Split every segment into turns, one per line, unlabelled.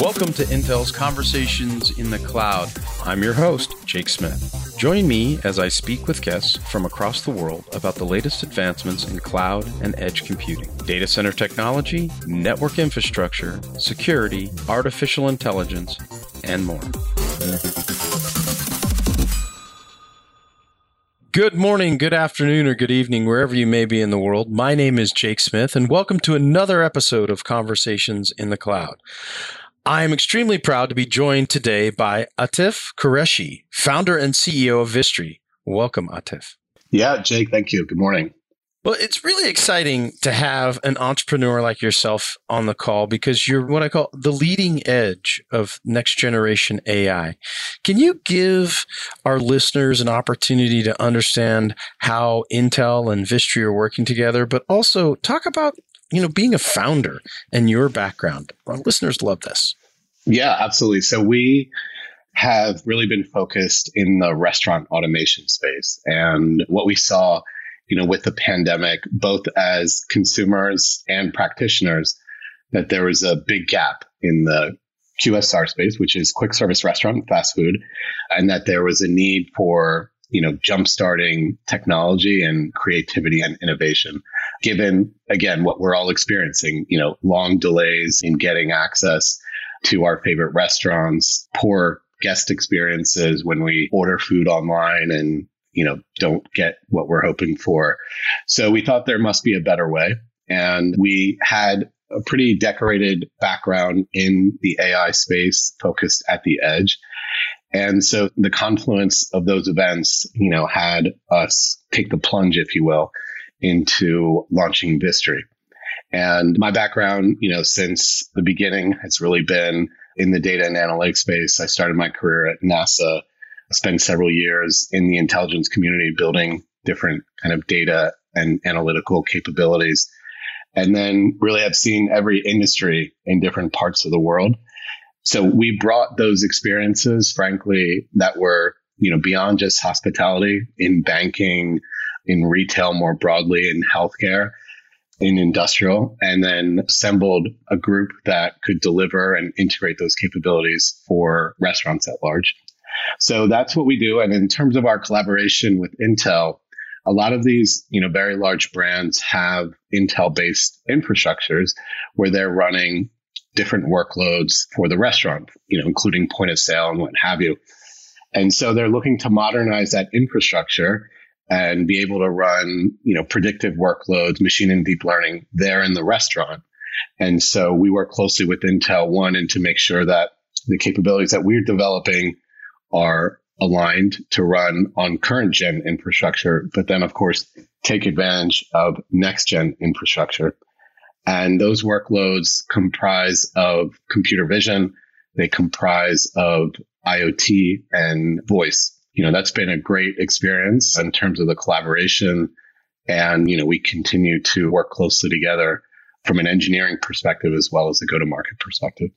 Welcome to Intel's Conversations in the Cloud. I'm your host, Jake Smith. Join me as I speak with guests from across the world about the latest advancements in cloud and edge computing, data center technology, network infrastructure, security, artificial intelligence, and more. Good morning, good afternoon, or good evening, wherever you may be in the world. My name is Jake Smith, and welcome to another episode of Conversations in the Cloud. I am extremely proud to be joined today by Atif Qureshi, founder and CEO of Vistry. Welcome, Atif.
Yeah, Jake, thank you. Good morning.
Well, it's really exciting to have an entrepreneur like yourself on the call because you're what I call the leading edge of next generation AI. Can you give our listeners an opportunity to understand how Intel and Vistry are working together, but also talk about you know, being a founder and your background. Our listeners love this.
Yeah, absolutely. So we have really been focused in the restaurant automation space. And what we saw, you know, with the pandemic, both as consumers and practitioners, that there was a big gap in the QSR space, which is quick service restaurant, fast food, and that there was a need for you know, jumpstarting technology and creativity and innovation, given again what we're all experiencing, you know, long delays in getting access to our favorite restaurants, poor guest experiences when we order food online and, you know, don't get what we're hoping for. So we thought there must be a better way. And we had a pretty decorated background in the AI space focused at the edge. And so the confluence of those events, you know, had us take the plunge, if you will, into launching Vistry. And my background, you know, since the beginning has really been in the data and analytics space. I started my career at NASA, spent several years in the intelligence community building different kind of data and analytical capabilities. And then really have seen every industry in different parts of the world. So we brought those experiences, frankly, that were, you know, beyond just hospitality in banking, in retail more broadly, in healthcare, in industrial, and then assembled a group that could deliver and integrate those capabilities for restaurants at large. So that's what we do. And in terms of our collaboration with Intel, a lot of these, you know, very large brands have Intel based infrastructures where they're running different workloads for the restaurant, you know, including point of sale and what have you. And so they're looking to modernize that infrastructure and be able to run, you know, predictive workloads, machine and deep learning there in the restaurant. And so we work closely with Intel one and to make sure that the capabilities that we're developing are aligned to run on current gen infrastructure, but then of course take advantage of next gen infrastructure. And those workloads comprise of computer vision, they comprise of IoT and voice. You know, that's been a great experience in terms of the collaboration. And, you know, we continue to work closely together from an engineering perspective as well as a go to market perspective.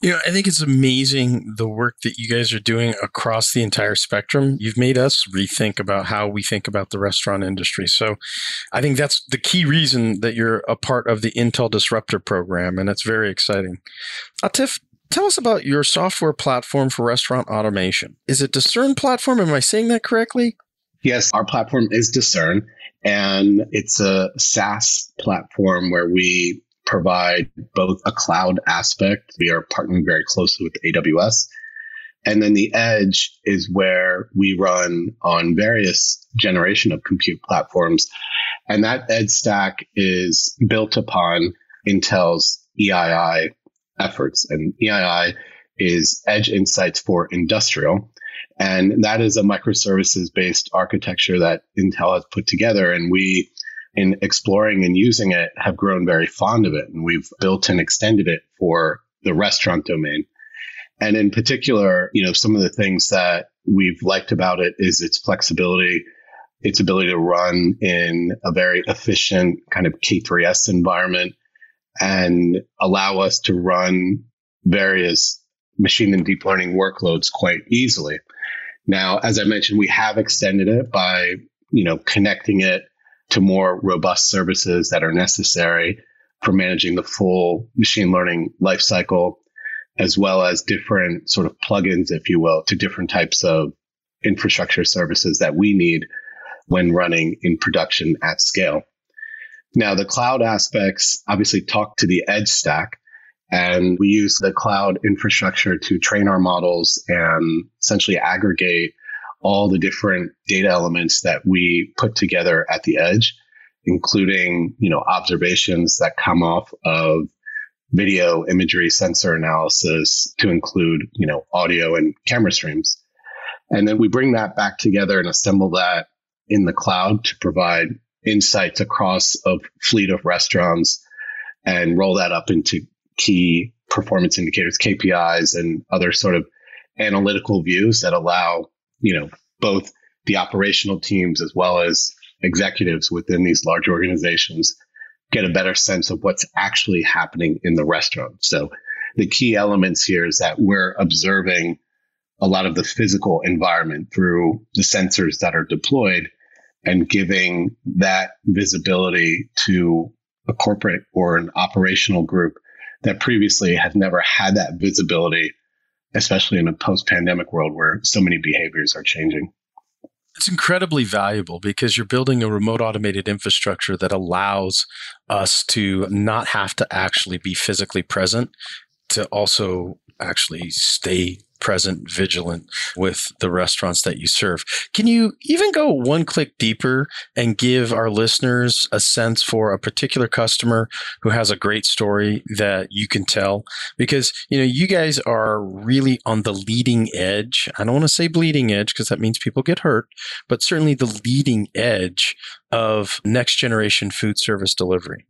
You know, I think it's amazing the work that you guys are doing across the entire spectrum. You've made us rethink about how we think about the restaurant industry. So I think that's the key reason that you're a part of the Intel Disruptor program, and it's very exciting. Atif, tell us about your software platform for restaurant automation. Is it Discern platform? Am I saying that correctly?
Yes, our platform is Discern, and it's a SaaS platform where we provide both a cloud aspect. We are partnering very closely with AWS. And then the edge is where we run on various generation of compute platforms. And that edge stack is built upon Intel's EII efforts. And EII is Edge Insights for Industrial. And that is a microservices based architecture that Intel has put together. And we in exploring and using it have grown very fond of it. And we've built and extended it for the restaurant domain. And in particular, you know, some of the things that we've liked about it is its flexibility, its ability to run in a very efficient kind of K3S environment and allow us to run various machine and deep learning workloads quite easily. Now, as I mentioned, we have extended it by, you know, connecting it to more robust services that are necessary for managing the full machine learning lifecycle. as well as different sort of plugins, if you will, to different types of infrastructure services that we need when running in production at scale. Now, the cloud aspects obviously talk to the edge stack, and we use the cloud infrastructure to train our models and essentially aggregate all the different data elements that we put together at the edge, including, you know, observations that come off of video imagery sensor analysis to include, you know, audio and camera streams. And then we bring that back together and assemble that in the cloud to provide insights across a fleet of restaurants and roll that up into key performance indicators, KPIs, and other sort of analytical views that allow, you know, both the operational teams as well as executives within these large organizations get a better sense of what's actually happening in the restaurant. So the key elements here is that we're observing a lot of the physical environment through the sensors that are deployed and giving that visibility to a corporate or an operational group that previously has never had that visibility, especially in a post pandemic world where so many behaviors are changing.
It's incredibly valuable because you're building a remote automated infrastructure that allows us to not have to actually be physically present to also actually stay present, vigilant with the restaurants that you serve. Can you even go one click deeper and give our listeners a sense for a particular customer who has a great story that you can tell? Because, you know, you guys are really on the leading edge. I don't want to say bleeding edge because that means people get hurt, but certainly the leading edge of next generation food service delivery.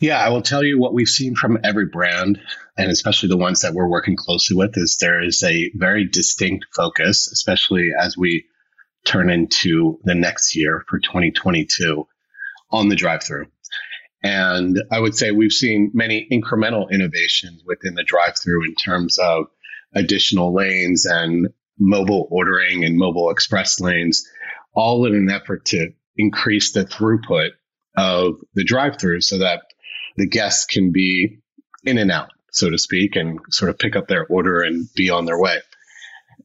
Yeah, I will tell you what we've seen from every brand, and especially the ones that we're working closely with, is there is a very distinct focus, especially as we turn into the next year for 2022 on the drive through. And I would say we've seen many incremental innovations within the drive through in terms of additional lanes and mobile ordering and mobile express lanes, all in an effort to increase the throughput of the drive through so that the guests can be in and out, so to speak, and sort of pick up their order and be on their way.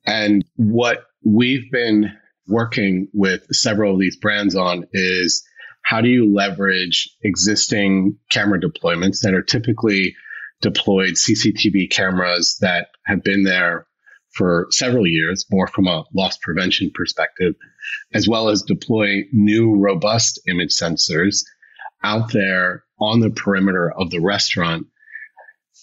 And what we've been working with several of these brands on is how do you leverage existing camera deployments that are typically deployed CCTV cameras that have been there for several years, more from a loss prevention perspective, as well as deploy new robust image sensors out there on the perimeter of the restaurant,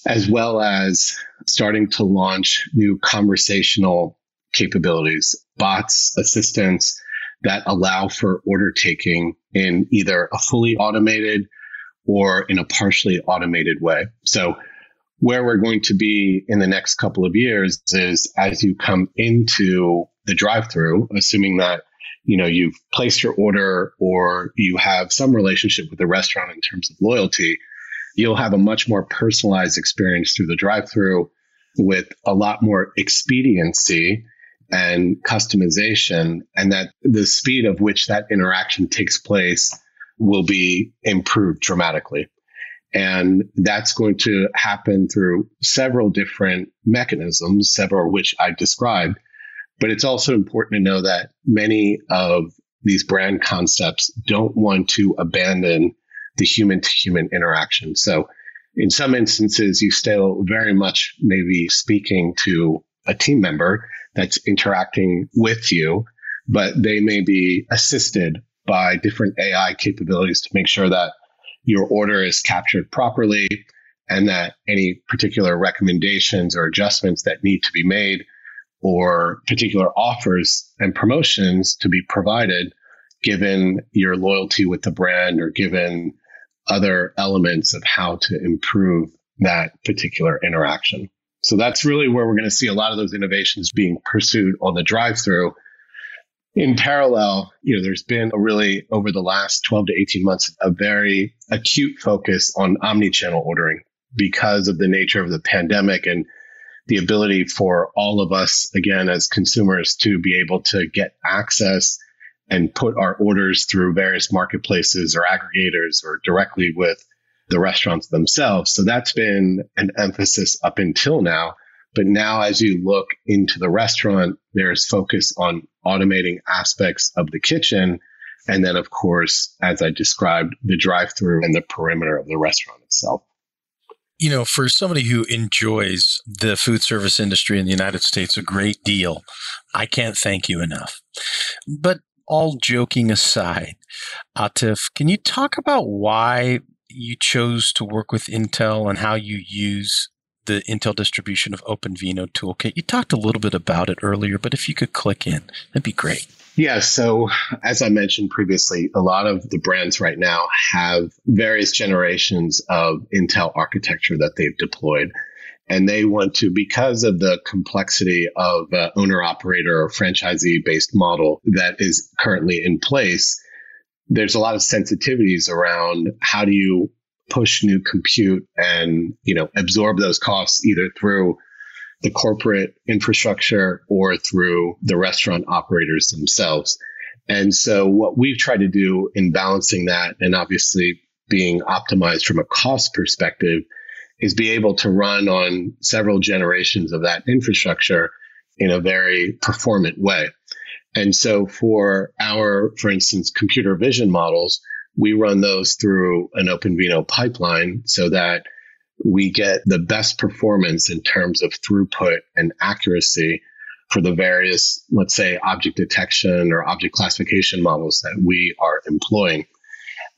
as well as starting to launch new conversational capabilities, bots, assistants that allow for order taking in either a fully automated or in a partially automated way. So, where we're going to be in the next couple of years is as you come into the drive through, assuming that you know you've placed your order or you have some relationship with the restaurant in terms of loyalty you'll have a much more personalized experience through the drive-through with a lot more expediency and customization and that the speed of which that interaction takes place will be improved dramatically. And that's going to happen through several different mechanisms several of which i've described but it's also important to know that many of these brand concepts don't want to abandon the human to human interaction. So in some instances, you still very much maybe speaking to a team member that's interacting with you, but they may be assisted by different AI capabilities to make sure that your order is captured properly and that any particular recommendations or adjustments that need to be made or particular offers and promotions to be provided given your loyalty with the brand or given other elements of how to improve that particular interaction. So that's really where we're going to see a lot of those innovations being pursued on the drive through. In parallel, you know, there's been a really over the last 12 to 18 months, a very acute focus on omni-channel ordering because of the nature of the pandemic and the ability for all of us, again, as consumers, to be able to get access and put our orders through various marketplaces or aggregators or directly with the restaurants themselves. So that's been an emphasis up until now. But now, as you look into the restaurant, there's focus on automating aspects of the kitchen. And then, of course, as I described, the drive through and the perimeter of the restaurant itself.
You know, for somebody who enjoys the food service industry in the United States a great deal, I can't thank you enough. But all joking aside, Atif, can you talk about why you chose to work with Intel and how you use the Intel distribution of OpenVINO toolkit. You talked a little bit about it earlier, but if you could click in, that'd be great.
Yeah, so as I mentioned previously, a lot of the brands right now have various generations of Intel architecture that they've deployed. And they want to, because of the complexity of uh, owner operator or franchisee based model that is currently in place, there's a lot of sensitivities around how do you push new compute and you know absorb those costs either through the corporate infrastructure or through the restaurant operators themselves. And so what we've tried to do in balancing that and obviously being optimized from a cost perspective is be able to run on several generations of that infrastructure in a very performant way. And so for our, for instance, computer vision models, we run those through an OpenVINO pipeline so that we get the best performance in terms of throughput and accuracy for the various, let's say, object detection or object classification models that we are employing.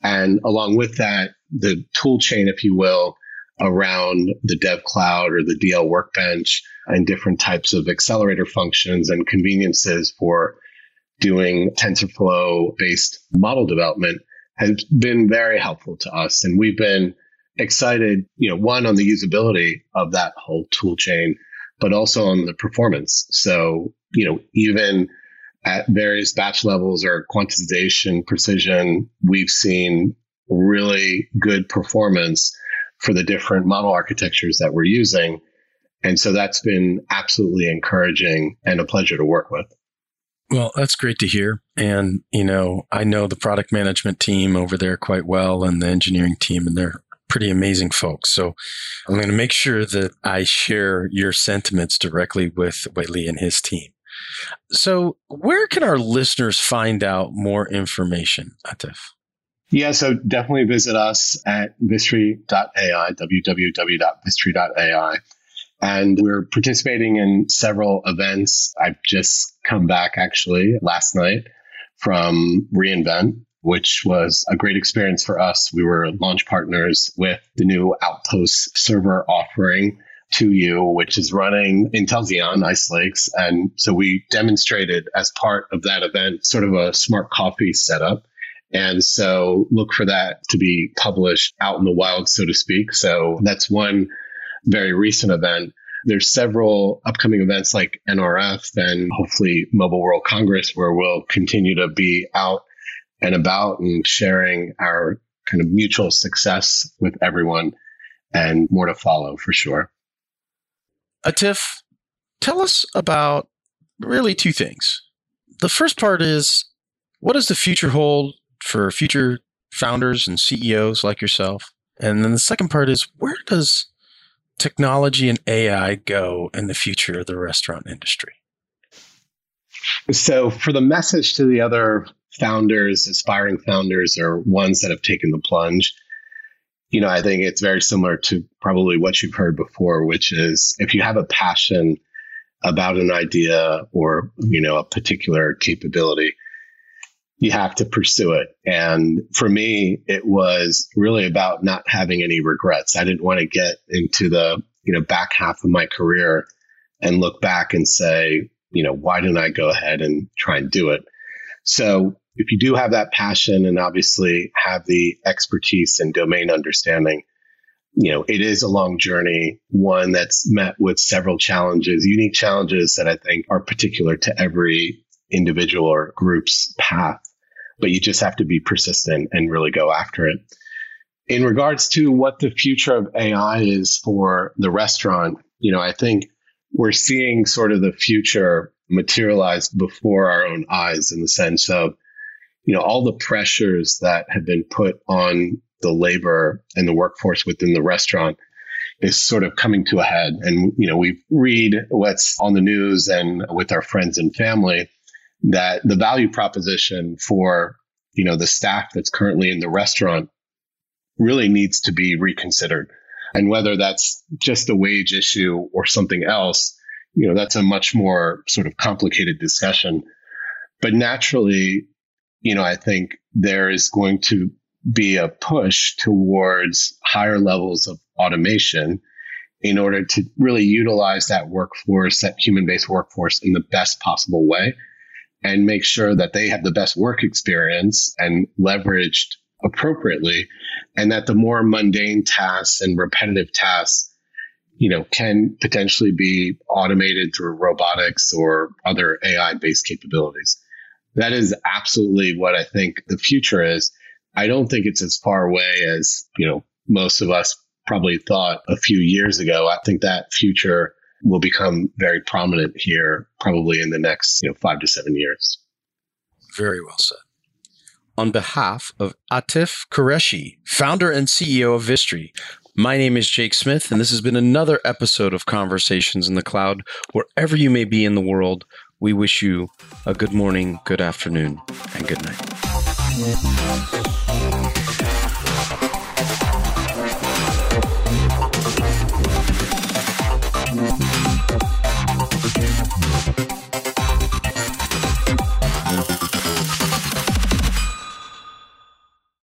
And along with that, the tool chain, if you will, around the dev cloud or the DL workbench and different types of accelerator functions and conveniences for doing TensorFlow based model development has been very helpful to us. And we've been excited, you know, one on the usability of that whole tool chain, but also on the performance. So, you know, even at various batch levels or quantization precision, we've seen really good performance for the different model architectures that we're using. And so that's been absolutely encouraging and a pleasure to work with.
Well, that's great to hear. And, you know, I know the product management team over there quite well and the engineering team, and they're pretty amazing folks. So I'm going to make sure that I share your sentiments directly with Wei and his team. So, where can our listeners find out more information, Atif?
Yeah, so definitely visit us at vistry.ai, www.vistry.ai. And we're participating in several events. I've just come back actually last night from reInvent, which was a great experience for us. We were launch partners with the new Outpost server offering to you, which is running Intel Xeon Ice Lakes. And so we demonstrated as part of that event sort of a smart coffee setup. And so look for that to be published out in the wild, so to speak. So that's one very recent event. There's several upcoming events like NRF and hopefully Mobile World Congress where we'll continue to be out and about and sharing our kind of mutual success with everyone and more to follow for sure.
Atif, tell us about really two things. The first part is what does the future hold for future founders and CEOs like yourself? And then the second part is where does technology and AI go in the future of the restaurant industry?
So, for the message to the other founders, aspiring founders, or ones that have taken the plunge, you know, I think it's very similar to probably what you've heard before, which is if you have a passion about an idea or, you know, a particular capability, you have to pursue it. And for me, it was really about not having any regrets. I didn't want to get into the, you know, back half of my career and look back and say, you know, why didn't I go ahead and try and do it? So if you do have that passion and obviously have the expertise and domain understanding, you know, it is a long journey, one that's met with several challenges, unique challenges that I think are particular to every individual or group's path but you just have to be persistent and really go after it. In regards to what the future of AI is for the restaurant, you know, I think we're seeing sort of the future materialize before our own eyes in the sense of, you know, all the pressures that have been put on the labor and the workforce within the restaurant is sort of coming to a head. And, you know, we read what's on the news and with our friends and family that the value proposition for, you know, the staff that's currently in the restaurant really needs to be reconsidered. And whether that's just a wage issue or something else, you know, that's a much more sort of complicated discussion. But naturally, you know, I think there is going to be a push towards higher levels of automation in order to really utilize that workforce, that human based workforce in the best possible way and make sure that they have the best work experience and leveraged appropriately and that the more mundane tasks and repetitive tasks you know can potentially be automated through robotics or other ai based capabilities. That is absolutely what i think the future is. I don't think it's as far away as you know most of us probably thought a few years ago. I think that future will become very prominent here probably in the next you know 5 to 7 years
very well said on behalf of Atif Qureshi, founder and CEO of Vistry. My name is Jake Smith, and this has been another episode of Conversations in the Cloud. Wherever you may be in the world, we wish you a good morning, good afternoon, and good night.